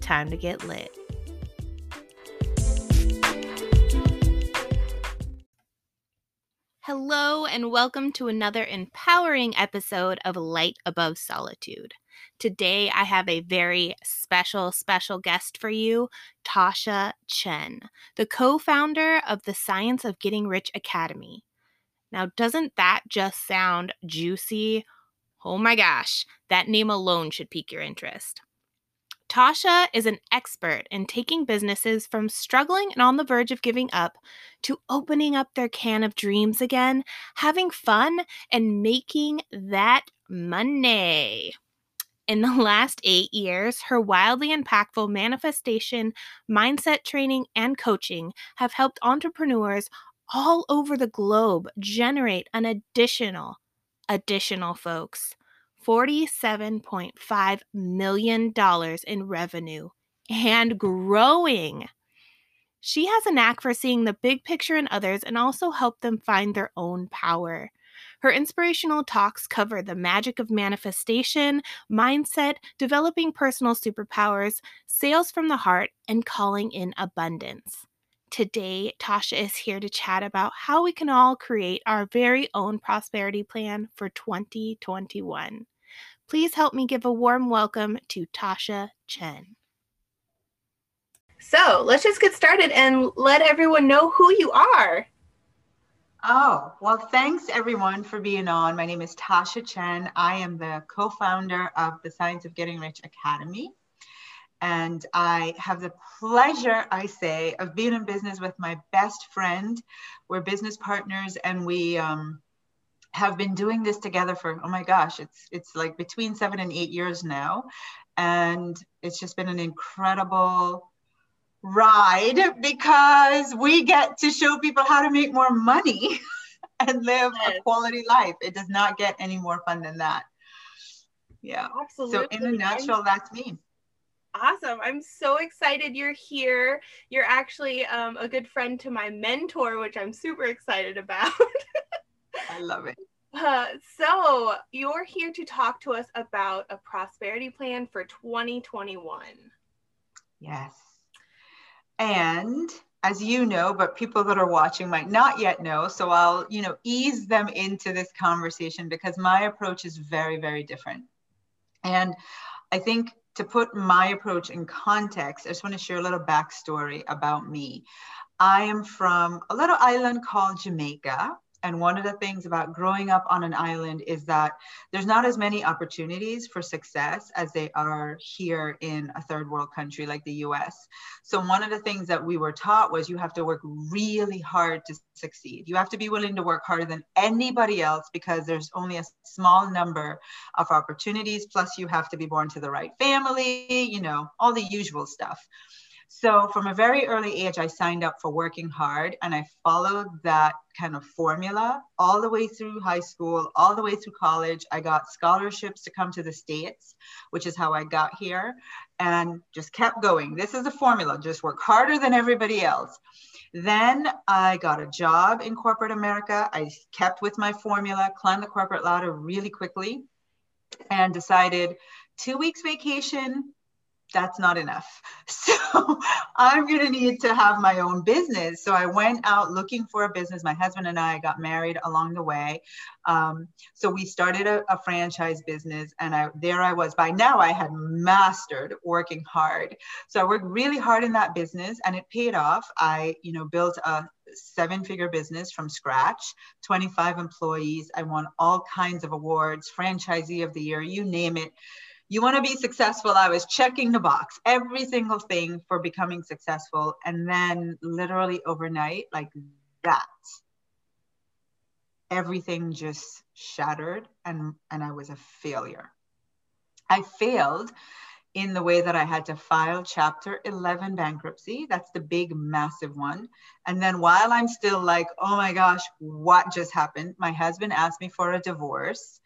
time to get lit. Hello, and welcome to another empowering episode of Light Above Solitude. Today, I have a very special, special guest for you, Tasha Chen, the co founder of the Science of Getting Rich Academy. Now, doesn't that just sound juicy? Oh my gosh, that name alone should pique your interest. Tasha is an expert in taking businesses from struggling and on the verge of giving up to opening up their can of dreams again, having fun, and making that money. In the last eight years, her wildly impactful manifestation, mindset training, and coaching have helped entrepreneurs all over the globe generate an additional, additional folks $47.5 million in revenue and growing. She has a knack for seeing the big picture in others and also help them find their own power. Her inspirational talks cover the magic of manifestation, mindset, developing personal superpowers, sales from the heart, and calling in abundance. Today, Tasha is here to chat about how we can all create our very own prosperity plan for 2021. Please help me give a warm welcome to Tasha Chen. So let's just get started and let everyone know who you are. Oh, well, thanks everyone for being on. My name is Tasha Chen. I am the co founder of the Science of Getting Rich Academy. And I have the pleasure, I say, of being in business with my best friend. We're business partners and we, um, have been doing this together for oh my gosh it's it's like between seven and eight years now. And it's just been an incredible ride because we get to show people how to make more money and live a quality life. It does not get any more fun than that. Yeah. Absolutely so in a nutshell that's me. Awesome. I'm so excited you're here. You're actually um, a good friend to my mentor, which I'm super excited about. I love it. Uh, so, you're here to talk to us about a prosperity plan for 2021. Yes. And as you know, but people that are watching might not yet know, so I'll, you know, ease them into this conversation because my approach is very, very different. And I think to put my approach in context, I just want to share a little backstory about me. I am from a little island called Jamaica, and one of the things about growing up on an island is that there's not as many opportunities for success as they are here in a third world country like the US. So, one of the things that we were taught was you have to work really hard to succeed. You have to be willing to work harder than anybody else because there's only a small number of opportunities. Plus, you have to be born to the right family, you know, all the usual stuff. So from a very early age, I signed up for working hard and I followed that kind of formula all the way through high school, all the way through college. I got scholarships to come to the States, which is how I got here, and just kept going. This is the formula just work harder than everybody else. Then I got a job in corporate America. I kept with my formula, climbed the corporate ladder really quickly, and decided two weeks vacation, that's not enough. So I'm going to need to have my own business. So I went out looking for a business. My husband and I got married along the way. Um, so we started a, a, franchise business and I, there I was. By now I had mastered working hard. So I worked really hard in that business and it paid off. I, you know, built a seven figure business from scratch, 25 employees. I won all kinds of awards, franchisee of the year, you name it you want to be successful. I was checking the box, every single thing for becoming successful. And then, literally overnight, like that, everything just shattered and, and I was a failure. I failed in the way that I had to file Chapter 11 bankruptcy. That's the big, massive one. And then while I'm still like, oh my gosh, what just happened? My husband asked me for a divorce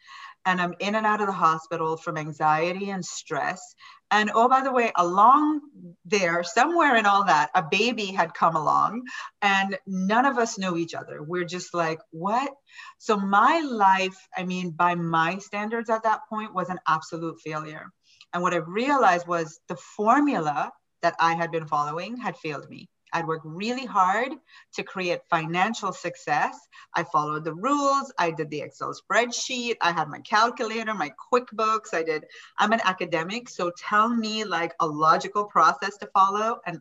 and I'm in and out of the hospital from anxiety and stress. And oh, by the way, along there, somewhere in all that, a baby had come along, and none of us know each other. We're just like, what? So, my life, I mean, by my standards at that point, was an absolute failure. And what I realized was the formula that I had been following had failed me. I'd worked really hard to create financial success. I followed the rules. I did the Excel spreadsheet. I had my calculator, my QuickBooks. I did, I'm an academic. So tell me like a logical process to follow and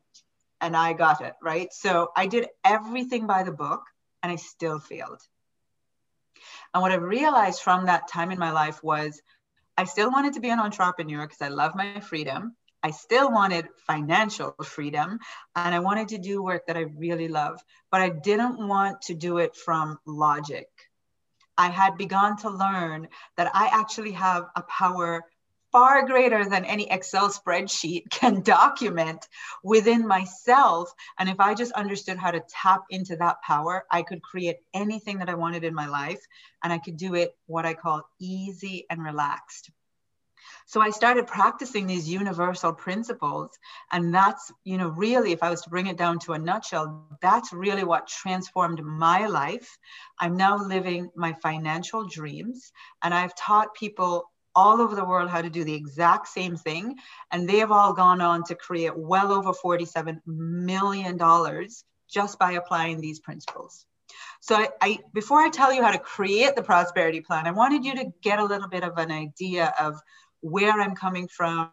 and I got it, right? So I did everything by the book and I still failed. And what I realized from that time in my life was I still wanted to be an entrepreneur because I love my freedom. I still wanted financial freedom and I wanted to do work that I really love, but I didn't want to do it from logic. I had begun to learn that I actually have a power far greater than any Excel spreadsheet can document within myself. And if I just understood how to tap into that power, I could create anything that I wanted in my life. And I could do it what I call easy and relaxed. So I started practicing these universal principles. And that's, you know, really, if I was to bring it down to a nutshell, that's really what transformed my life. I'm now living my financial dreams. And I've taught people all over the world how to do the exact same thing. And they have all gone on to create well over $47 million just by applying these principles. So I, I, before I tell you how to create the prosperity plan, I wanted you to get a little bit of an idea of where I'm coming from,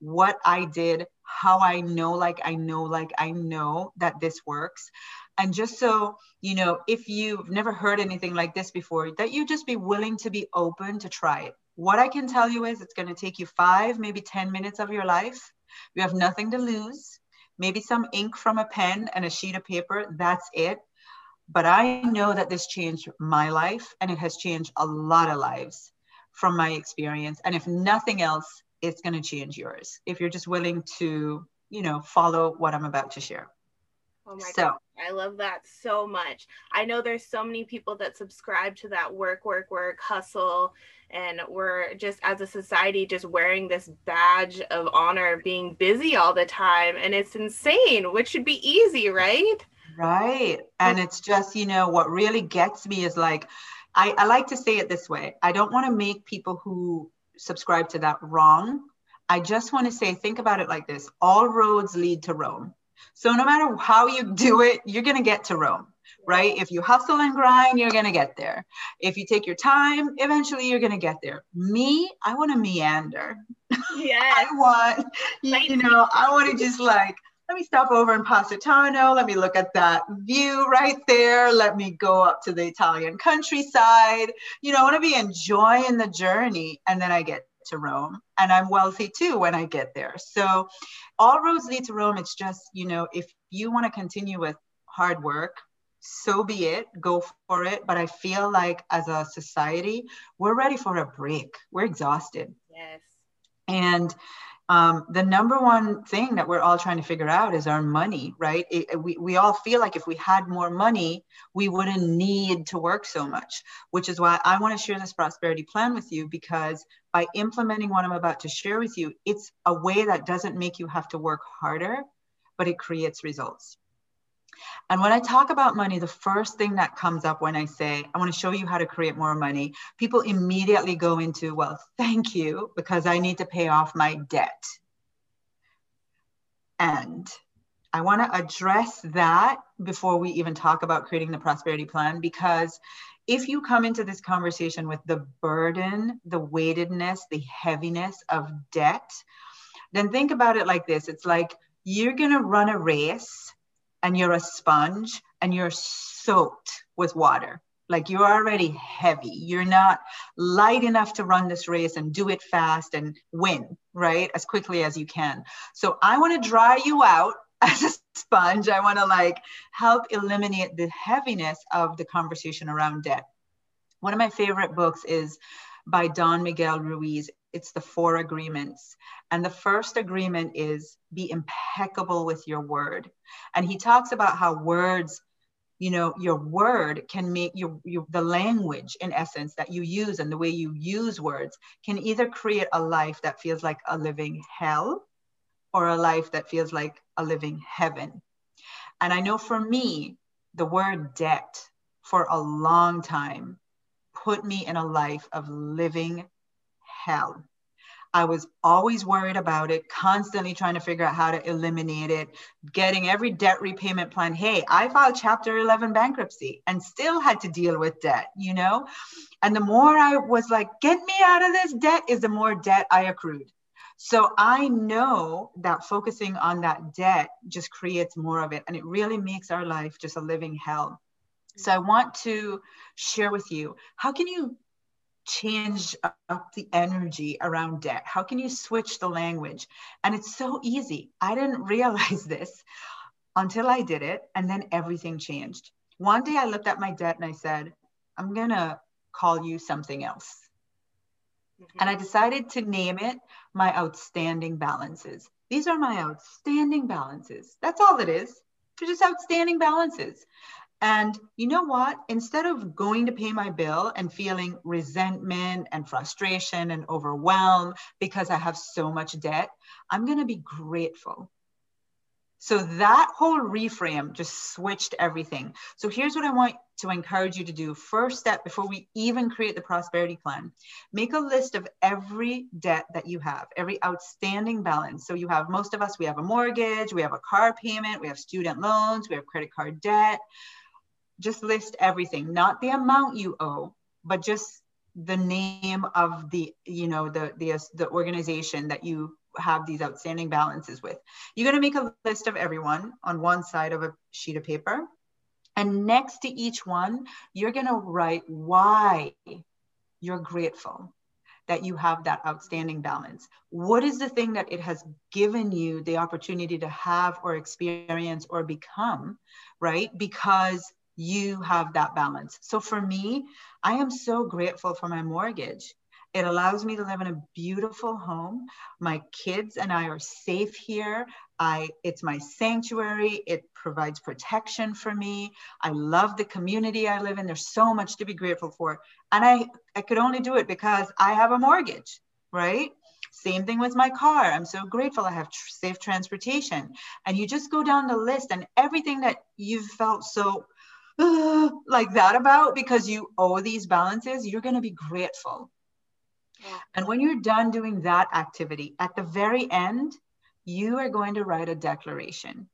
what I did, how I know, like I know, like I know that this works. And just so, you know, if you've never heard anything like this before, that you just be willing to be open to try it. What I can tell you is it's going to take you five, maybe 10 minutes of your life. You have nothing to lose, maybe some ink from a pen and a sheet of paper. That's it. But I know that this changed my life and it has changed a lot of lives from my experience. And if nothing else, it's going to change yours if you're just willing to, you know, follow what I'm about to share. Oh my so, God. I love that so much. I know there's so many people that subscribe to that work, work, work, hustle. And we're just as a society just wearing this badge of honor, being busy all the time. And it's insane, which should be easy, right? Right. And it's just, you know, what really gets me is like, I, I like to say it this way I don't want to make people who subscribe to that wrong. I just want to say, think about it like this all roads lead to Rome. So no matter how you do it, you're going to get to Rome, right? If you hustle and grind, you're going to get there. If you take your time, eventually you're going to get there. Me, I want to meander. Yeah. I want, you know, I want to just like let me stop over in Positano. Let me look at that view right there. Let me go up to the Italian countryside. You know, I want to be enjoying the journey. And then I get to Rome and I'm wealthy too when I get there. So all roads lead to Rome. It's just, you know, if you want to continue with hard work, so be it, go for it. But I feel like as a society, we're ready for a break. We're exhausted. Yes. And um, the number one thing that we're all trying to figure out is our money, right? It, we, we all feel like if we had more money, we wouldn't need to work so much, which is why I want to share this prosperity plan with you because by implementing what I'm about to share with you, it's a way that doesn't make you have to work harder, but it creates results. And when I talk about money, the first thing that comes up when I say, I want to show you how to create more money, people immediately go into, well, thank you, because I need to pay off my debt. And I want to address that before we even talk about creating the prosperity plan because if you come into this conversation with the burden, the weightedness, the heaviness of debt, then think about it like this it's like you're going to run a race and you're a sponge and you're soaked with water. Like you're already heavy. You're not light enough to run this race and do it fast and win, right? As quickly as you can. So I want to dry you out as a sponge. I want to like help eliminate the heaviness of the conversation around debt. One of my favorite books is by Don Miguel Ruiz. It's the four agreements. And the first agreement is be impeccable with your word. And he talks about how words, you know, your word can make your, your the language in essence that you use and the way you use words can either create a life that feels like a living hell or a life that feels like a living heaven. And I know for me, the word debt for a long time put me in a life of living hell. I was always worried about it, constantly trying to figure out how to eliminate it, getting every debt repayment plan. Hey, I filed Chapter 11 bankruptcy and still had to deal with debt, you know? And the more I was like, get me out of this debt, is the more debt I accrued. So I know that focusing on that debt just creates more of it and it really makes our life just a living hell. So I want to share with you how can you change up the energy around debt? How can you switch the language? And it's so easy. I didn't realize this until I did it and then everything changed. One day I looked at my debt and I said, I'm going to call you something else. Mm-hmm. And I decided to name it my outstanding balances. These are my outstanding balances. That's all it is. They're just outstanding balances. And you know what? Instead of going to pay my bill and feeling resentment and frustration and overwhelm because I have so much debt, I'm going to be grateful so that whole reframe just switched everything. So here's what I want to encourage you to do. First step before we even create the prosperity plan, make a list of every debt that you have, every outstanding balance. So you have most of us, we have a mortgage, we have a car payment, we have student loans, we have credit card debt. Just list everything, not the amount you owe, but just the name of the you know the the the organization that you have these outstanding balances with. You're going to make a list of everyone on one side of a sheet of paper. And next to each one, you're going to write why you're grateful that you have that outstanding balance. What is the thing that it has given you the opportunity to have or experience or become, right? Because you have that balance. So for me, I am so grateful for my mortgage it allows me to live in a beautiful home. My kids and I are safe here. I it's my sanctuary. It provides protection for me. I love the community I live in. There's so much to be grateful for. And I I could only do it because I have a mortgage, right? Same thing with my car. I'm so grateful I have tr- safe transportation. And you just go down the list and everything that you've felt so uh, like that about because you owe these balances, you're going to be grateful and when you're done doing that activity, at the very end, you are going to write a declaration.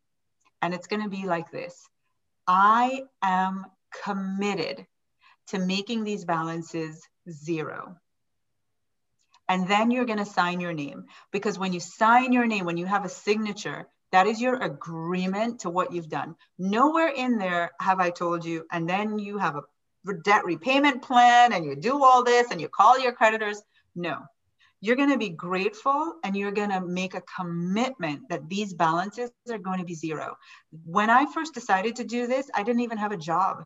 And it's going to be like this I am committed to making these balances zero. And then you're going to sign your name because when you sign your name, when you have a signature, that is your agreement to what you've done. Nowhere in there have I told you, and then you have a debt repayment plan and you do all this and you call your creditors. No. You're going to be grateful and you're going to make a commitment that these balances are going to be zero. When I first decided to do this, I didn't even have a job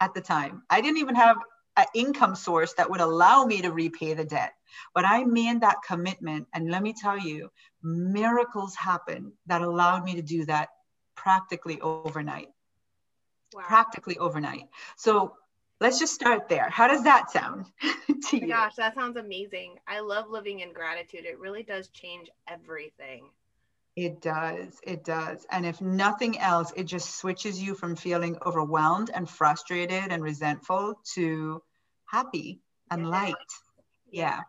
at the time. I didn't even have an income source that would allow me to repay the debt. But I made that commitment. And let me tell you, miracles happened that allowed me to do that practically overnight. Wow. Practically overnight. So let's just start there. How does that sound to oh you? Gosh, that sounds amazing. I love living in gratitude. It really does change everything. It does. It does. And if nothing else, it just switches you from feeling overwhelmed and frustrated and resentful to happy and light. Yeah.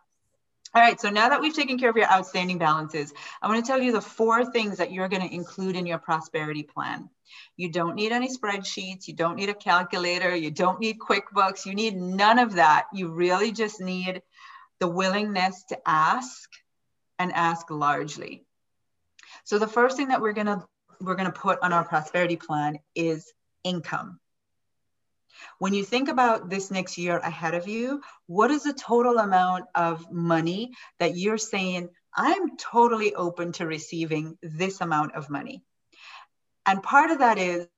All right, so now that we've taken care of your outstanding balances, I want to tell you the four things that you're going to include in your prosperity plan. You don't need any spreadsheets, you don't need a calculator, you don't need QuickBooks, you need none of that. You really just need the willingness to ask and ask largely. So the first thing that we're to we're to put on our prosperity plan is income. When you think about this next year ahead of you, what is the total amount of money that you're saying, I'm totally open to receiving this amount of money? And part of that is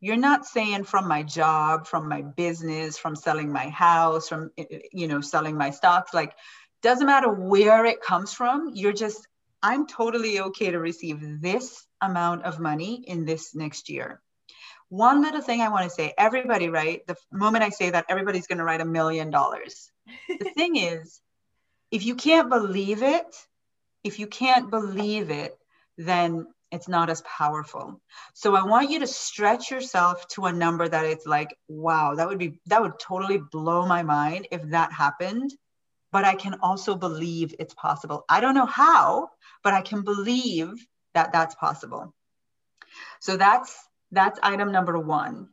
you're not saying from my job, from my business, from selling my house, from you know, selling my stocks, like doesn't matter where it comes from, you're just I'm totally okay to receive this amount of money in this next year. One little thing I want to say everybody, right? The moment I say that, everybody's going to write a million dollars. The thing is, if you can't believe it, if you can't believe it, then it's not as powerful. So I want you to stretch yourself to a number that it's like, wow, that would be, that would totally blow my mind if that happened but I can also believe it's possible. I don't know how, but I can believe that that's possible. So that's that's item number one.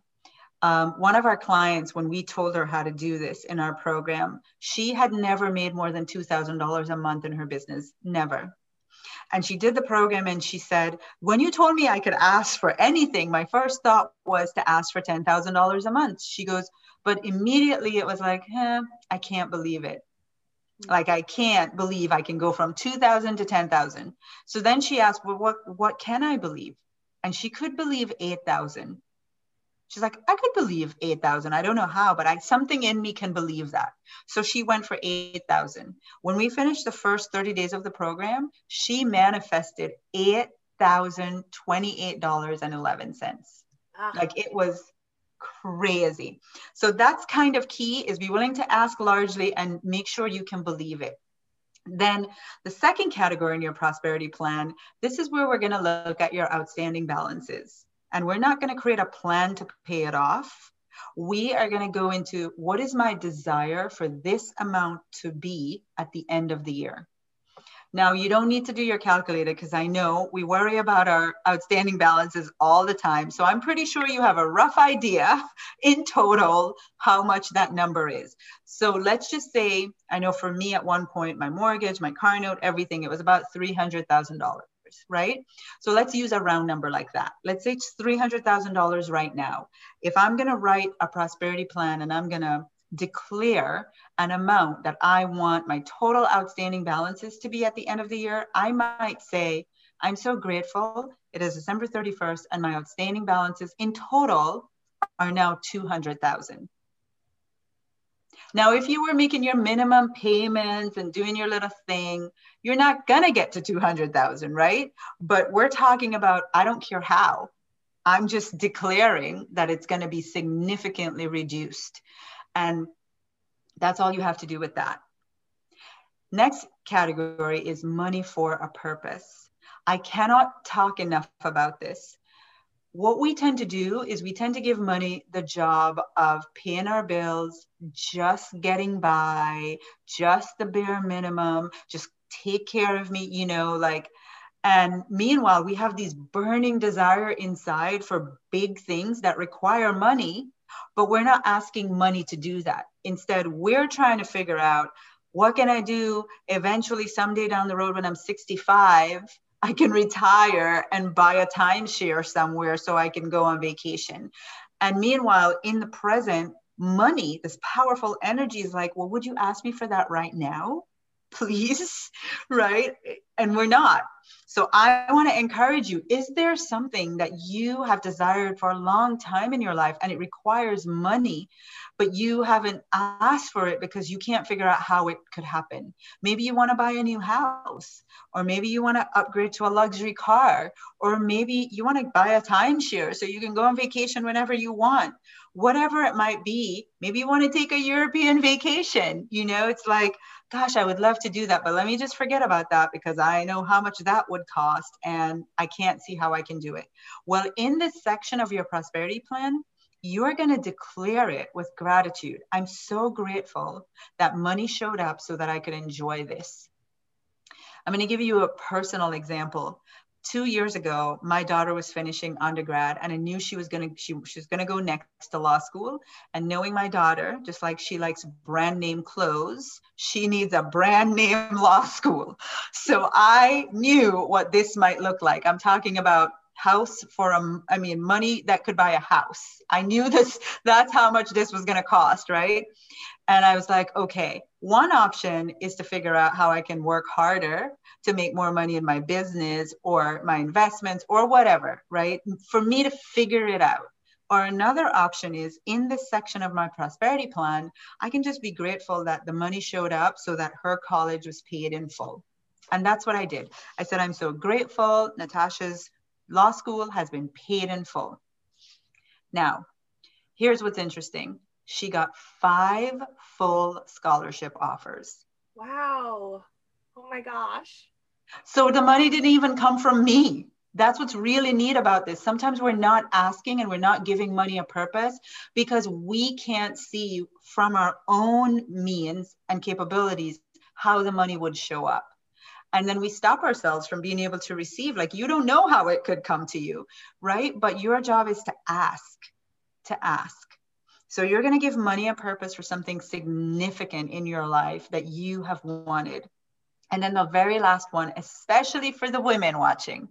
Um, one of our clients, when we told her how to do this in our program, she had never made more than $2,000 a month in her business, never. And she did the program and she said, When you told me I could ask for anything, my first thought was to ask for $10,000 a month. She goes, But immediately it was like, eh, I can't believe it. Like I can't believe I can go from 2000 to 10,000. So then she asked, well, what, what can I believe? And she could believe 8,000. She's like, I could believe 8,000. I don't know how, but I, something in me can believe that. So she went for 8,000. When we finished the first 30 days of the program, she manifested $8,028.11. Ah. Like it was crazy. So that's kind of key is be willing to ask largely and make sure you can believe it. Then the second category in your prosperity plan, this is where we're going to look at your outstanding balances. And we're not going to create a plan to pay it off. We are going to go into what is my desire for this amount to be at the end of the year. Now, you don't need to do your calculator because I know we worry about our outstanding balances all the time. So I'm pretty sure you have a rough idea in total how much that number is. So let's just say, I know for me at one point, my mortgage, my car note, everything, it was about $300,000 right? So let's use a round number like that. Let's say it's $300,000 right now. If I'm going to write a prosperity plan and I'm going to declare an amount that I want my total outstanding balances to be at the end of the year, I might say, I'm so grateful. It is December 31st, and my outstanding balances in total are now 200,000. Now, if you were making your minimum payments and doing your little thing, you're not going to get to 200,000, right? But we're talking about, I don't care how. I'm just declaring that it's going to be significantly reduced. And that's all you have to do with that. Next category is money for a purpose. I cannot talk enough about this. What we tend to do is we tend to give money the job of paying our bills, just getting by, just the bare minimum, just take care of me, you know, like and meanwhile, we have these burning desire inside for big things that require money but we're not asking money to do that. Instead, we're trying to figure out what can I do eventually someday down the road when I'm 65 I can retire and buy a timeshare somewhere so I can go on vacation. And meanwhile, in the present, money, this powerful energy is like, well, would you ask me for that right now? Please, right? And we're not. So I want to encourage you is there something that you have desired for a long time in your life and it requires money, but you haven't asked for it because you can't figure out how it could happen? Maybe you want to buy a new house, or maybe you want to upgrade to a luxury car, or maybe you want to buy a timeshare so you can go on vacation whenever you want. Whatever it might be, maybe you want to take a European vacation. You know, it's like, gosh, I would love to do that, but let me just forget about that because I know how much that would cost and I can't see how I can do it. Well, in this section of your prosperity plan, you're going to declare it with gratitude. I'm so grateful that money showed up so that I could enjoy this. I'm going to give you a personal example two years ago, my daughter was finishing undergrad and I knew she was going to, she, she was going to go next to law school. And knowing my daughter, just like she likes brand name clothes, she needs a brand name law school. So I knew what this might look like. I'm talking about house for a, I mean, money that could buy a house. I knew this, that's how much this was going to cost. Right. And I was like, okay, one option is to figure out how I can work harder to make more money in my business or my investments or whatever, right? For me to figure it out. Or another option is in this section of my prosperity plan, I can just be grateful that the money showed up so that her college was paid in full. And that's what I did. I said, I'm so grateful. Natasha's law school has been paid in full. Now, here's what's interesting she got five full scholarship offers. Wow. Oh my gosh. So the money didn't even come from me. That's what's really neat about this. Sometimes we're not asking and we're not giving money a purpose because we can't see from our own means and capabilities how the money would show up. And then we stop ourselves from being able to receive. Like, you don't know how it could come to you, right? But your job is to ask, to ask. So you're going to give money a purpose for something significant in your life that you have wanted. And then the very last one, especially for the women watching.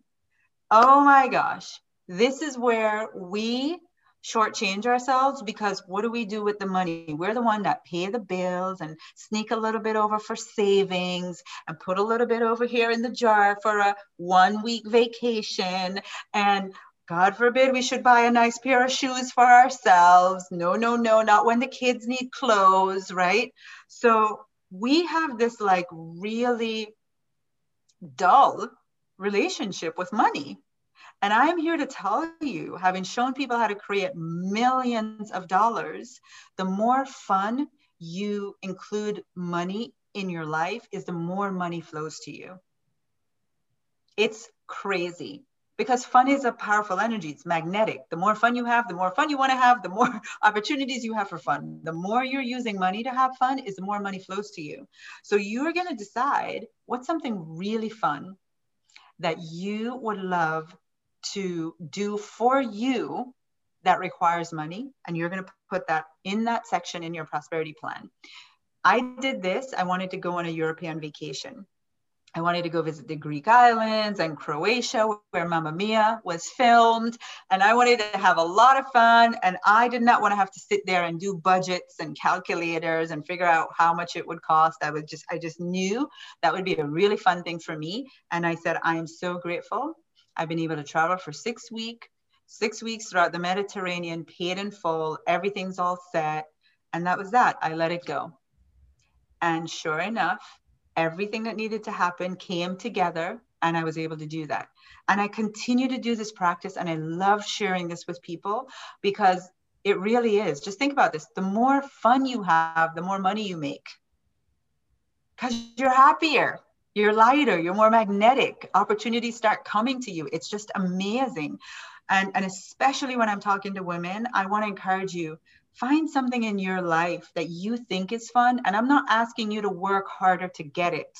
Oh my gosh, this is where we shortchange ourselves because what do we do with the money? We're the one that pay the bills and sneak a little bit over for savings and put a little bit over here in the jar for a one week vacation. And God forbid we should buy a nice pair of shoes for ourselves. No, no, no, not when the kids need clothes, right? So we have this like really dull relationship with money. And I'm here to tell you, having shown people how to create millions of dollars, the more fun you include money in your life is the more money flows to you. It's crazy because fun is a powerful energy. It's magnetic. The more fun you have, the more fun you want to have, the more opportunities you have for fun. The more you're using money to have fun, is the more money flows to you. So you're going to decide what's something really fun that you would love to do for you that requires money. And you're going to put that in that section in your prosperity plan. I did this. I wanted to go on a European vacation. I wanted to go visit the Greek islands and Croatia, where Mamma Mia was filmed. And I wanted to have a lot of fun. And I did not want to have to sit there and do budgets and calculators and figure out how much it would cost. I was just, I just knew that would be a really fun thing for me. And I said, I am so grateful. I've been able to travel for six weeks, six weeks throughout the Mediterranean, paid in full. Everything's all set. And that was that. I let it go. And sure enough, everything that needed to happen came together and I was able to do that. And I continue to do this practice and I love sharing this with people because it really is. Just think about this the more fun you have, the more money you make because you're happier, you're lighter, you're more magnetic. Opportunities start coming to you. It's just amazing. And, and especially when I'm talking to women, I want to encourage you find something in your life that you think is fun. And I'm not asking you to work harder to get it.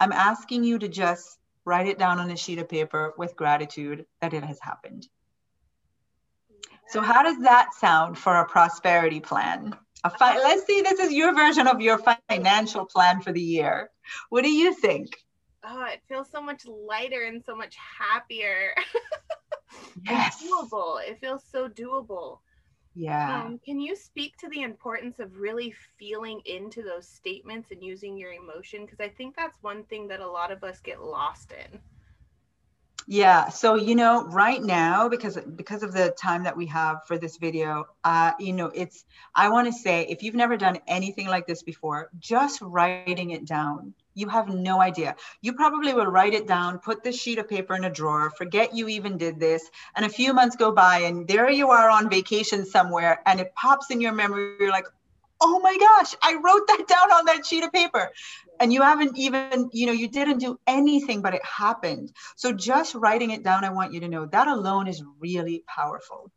I'm asking you to just write it down on a sheet of paper with gratitude that it has happened. So, how does that sound for a prosperity plan? A fi- let's see, this is your version of your financial plan for the year. What do you think? Oh, it feels so much lighter and so much happier. yes. It's doable. It feels so doable. Yeah. Um, can you speak to the importance of really feeling into those statements and using your emotion? Because I think that's one thing that a lot of us get lost in. Yeah. So you know, right now, because because of the time that we have for this video, uh, you know, it's I want to say if you've never done anything like this before, just writing it down you have no idea. You probably will write it down, put this sheet of paper in a drawer, forget you even did this. And a few months go by, and there you are on vacation somewhere, and it pops in your memory. You're like, oh my gosh, I wrote that down on that sheet of paper. And you haven't even, you know, you didn't do anything, but it happened. So just writing it down, I want you to know that alone is really powerful.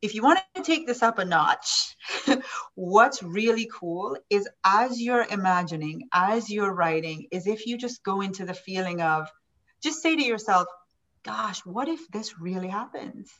If you want to take this up a notch, what's really cool is as you're imagining, as you're writing, is if you just go into the feeling of, just say to yourself, gosh, what if this really happens?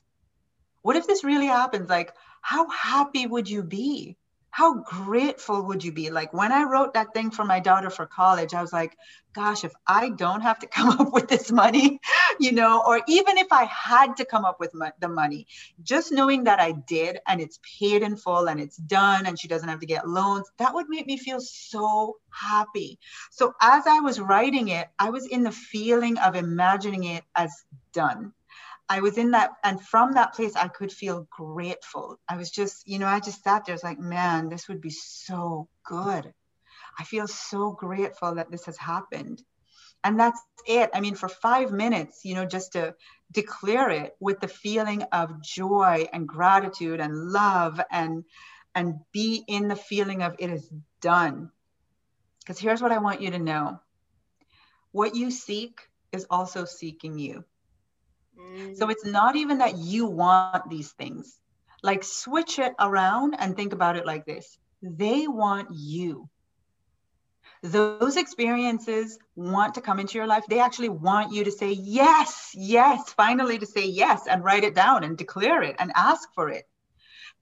What if this really happens? Like, how happy would you be? How grateful would you be? Like when I wrote that thing for my daughter for college, I was like, gosh, if I don't have to come up with this money, you know, or even if I had to come up with mo- the money, just knowing that I did and it's paid in full and it's done and she doesn't have to get loans, that would make me feel so happy. So as I was writing it, I was in the feeling of imagining it as done. I was in that, and from that place, I could feel grateful. I was just, you know, I just sat there. I was like, man, this would be so good. I feel so grateful that this has happened. And that's it. I mean, for five minutes, you know, just to declare it with the feeling of joy and gratitude and love and and be in the feeling of it is done. Because here's what I want you to know. What you seek is also seeking you. So mm. it's not even that you want these things. Like switch it around and think about it like this they want you. Those experiences want to come into your life. They actually want you to say yes, yes, finally to say yes and write it down and declare it and ask for it.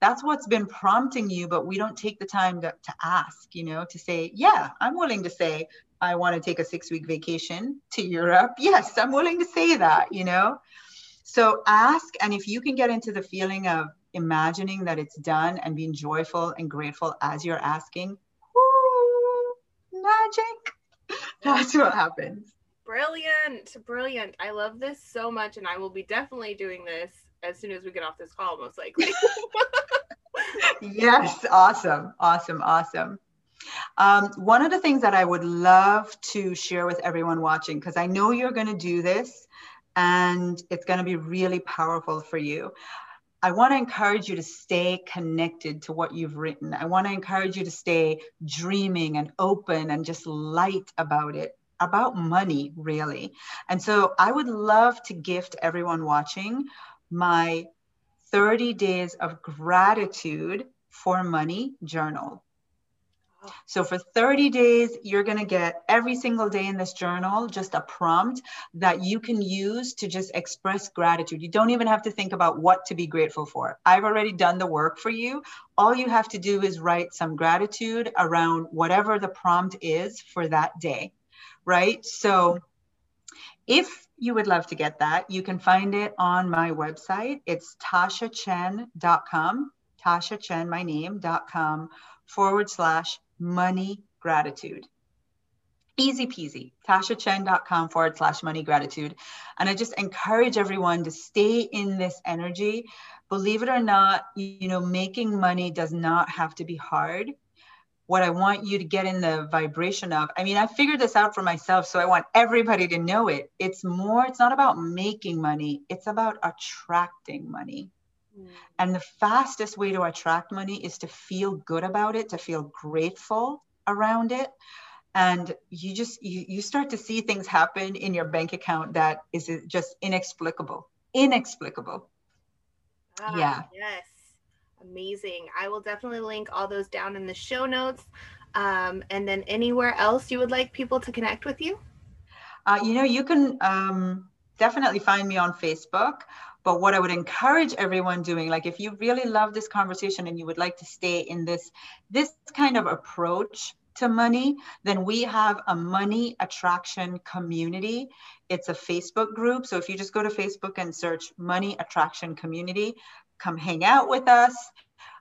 That's what's been prompting you, but we don't take the time to, to ask, you know, to say, yeah, I'm willing to say, I want to take a six week vacation to Europe. Yes, I'm willing to say that, you know. So ask, and if you can get into the feeling of imagining that it's done and being joyful and grateful as you're asking, whoo, magic. That's what happens. Brilliant, brilliant. I love this so much, and I will be definitely doing this as soon as we get off this call, most likely. yes, awesome, awesome, awesome. Um, one of the things that I would love to share with everyone watching, because I know you're going to do this, and it's going to be really powerful for you. I want to encourage you to stay connected to what you've written. I want to encourage you to stay dreaming and open and just light about it, about money, really. And so I would love to gift everyone watching my 30 days of gratitude for money journal. So for 30 days, you're going to get every single day in this journal just a prompt that you can use to just express gratitude. You don't even have to think about what to be grateful for. I've already done the work for you. All you have to do is write some gratitude around whatever the prompt is for that day, right? So if you would love to get that, you can find it on my website. It's tashachen.com, Tasha Chen, my name.com forward slash money gratitude. Easy peasy, tashachen.com forward slash money gratitude. And I just encourage everyone to stay in this energy. Believe it or not, you know, making money does not have to be hard. What I want you to get in the vibration of, I mean, I figured this out for myself, so I want everybody to know it. It's more, it's not about making money, it's about attracting money. Mm. And the fastest way to attract money is to feel good about it, to feel grateful around it. And you just you, you start to see things happen in your bank account that is just inexplicable. Inexplicable. Ah, yeah. Yes. Amazing. I will definitely link all those down in the show notes. Um, and then anywhere else you would like people to connect with you? Uh, you know, you can um, definitely find me on Facebook. But what I would encourage everyone doing, like if you really love this conversation and you would like to stay in this this kind of approach to money, then we have a money attraction community. It's a Facebook group. So if you just go to Facebook and search money attraction community, come hang out with us.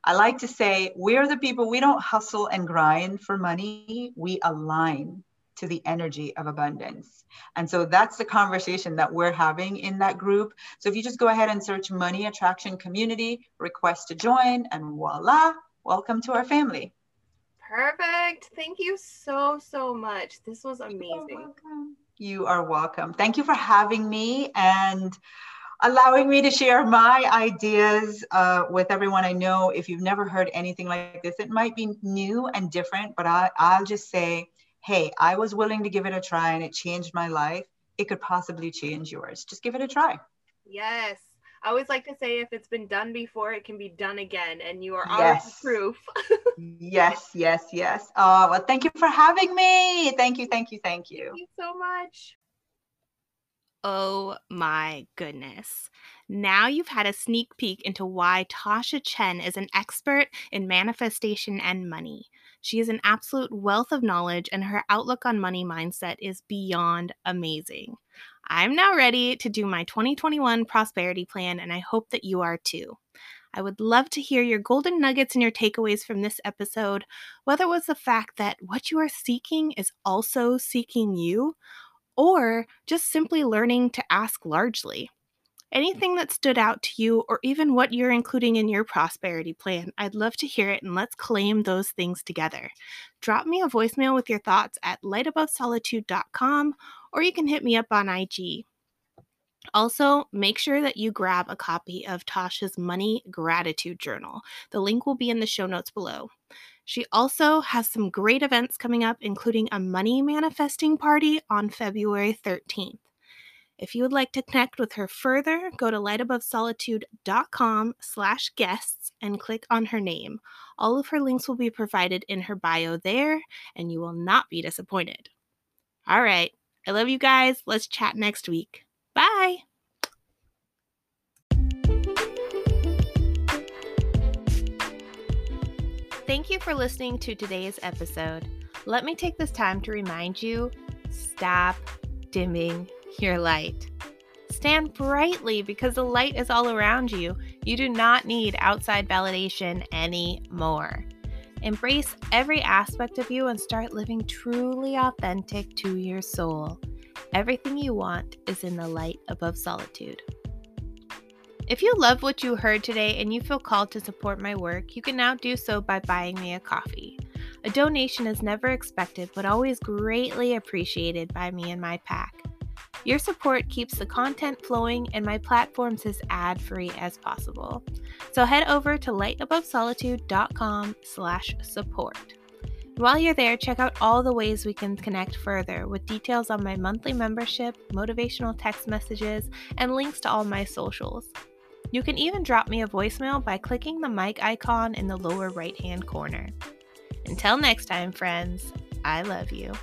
I like to say we're the people, we don't hustle and grind for money, we align to the energy of abundance. And so that's the conversation that we're having in that group. So if you just go ahead and search Money Attraction Community, request to join, and voila, welcome to our family. Perfect. Thank you so, so much. This was amazing. You are welcome. Thank you for having me and allowing me to share my ideas uh, with everyone. I know if you've never heard anything like this, it might be new and different, but I, I'll just say hey, I was willing to give it a try and it changed my life, it could possibly change yours. Just give it a try. Yes. I always like to say if it's been done before, it can be done again, and you are always yes. proof. yes, yes, yes. Oh, well, thank you for having me. Thank you, thank you, thank you. Thank you so much. Oh my goodness. Now you've had a sneak peek into why Tasha Chen is an expert in manifestation and money. She is an absolute wealth of knowledge, and her outlook on money mindset is beyond amazing. I'm now ready to do my 2021 prosperity plan, and I hope that you are too. I would love to hear your golden nuggets and your takeaways from this episode, whether it was the fact that what you are seeking is also seeking you, or just simply learning to ask largely. Anything that stood out to you, or even what you're including in your prosperity plan, I'd love to hear it and let's claim those things together. Drop me a voicemail with your thoughts at lightabovesolitude.com or you can hit me up on IG. Also, make sure that you grab a copy of Tasha's Money Gratitude Journal. The link will be in the show notes below. She also has some great events coming up, including a money manifesting party on February 13th. If you would like to connect with her further, go to lightabovesolitude.com slash guests and click on her name. All of her links will be provided in her bio there, and you will not be disappointed. All right. I love you guys. Let's chat next week. Bye. Thank you for listening to today's episode. Let me take this time to remind you stop dimming your light. Stand brightly because the light is all around you. You do not need outside validation anymore. Embrace every aspect of you and start living truly authentic to your soul. Everything you want is in the light above solitude. If you love what you heard today and you feel called to support my work, you can now do so by buying me a coffee. A donation is never expected but always greatly appreciated by me and my pack. Your support keeps the content flowing and my platforms as ad-free as possible. So head over to lightabovesolitude.com slash support. While you're there, check out all the ways we can connect further with details on my monthly membership, motivational text messages, and links to all my socials. You can even drop me a voicemail by clicking the mic icon in the lower right hand corner. Until next time, friends, I love you.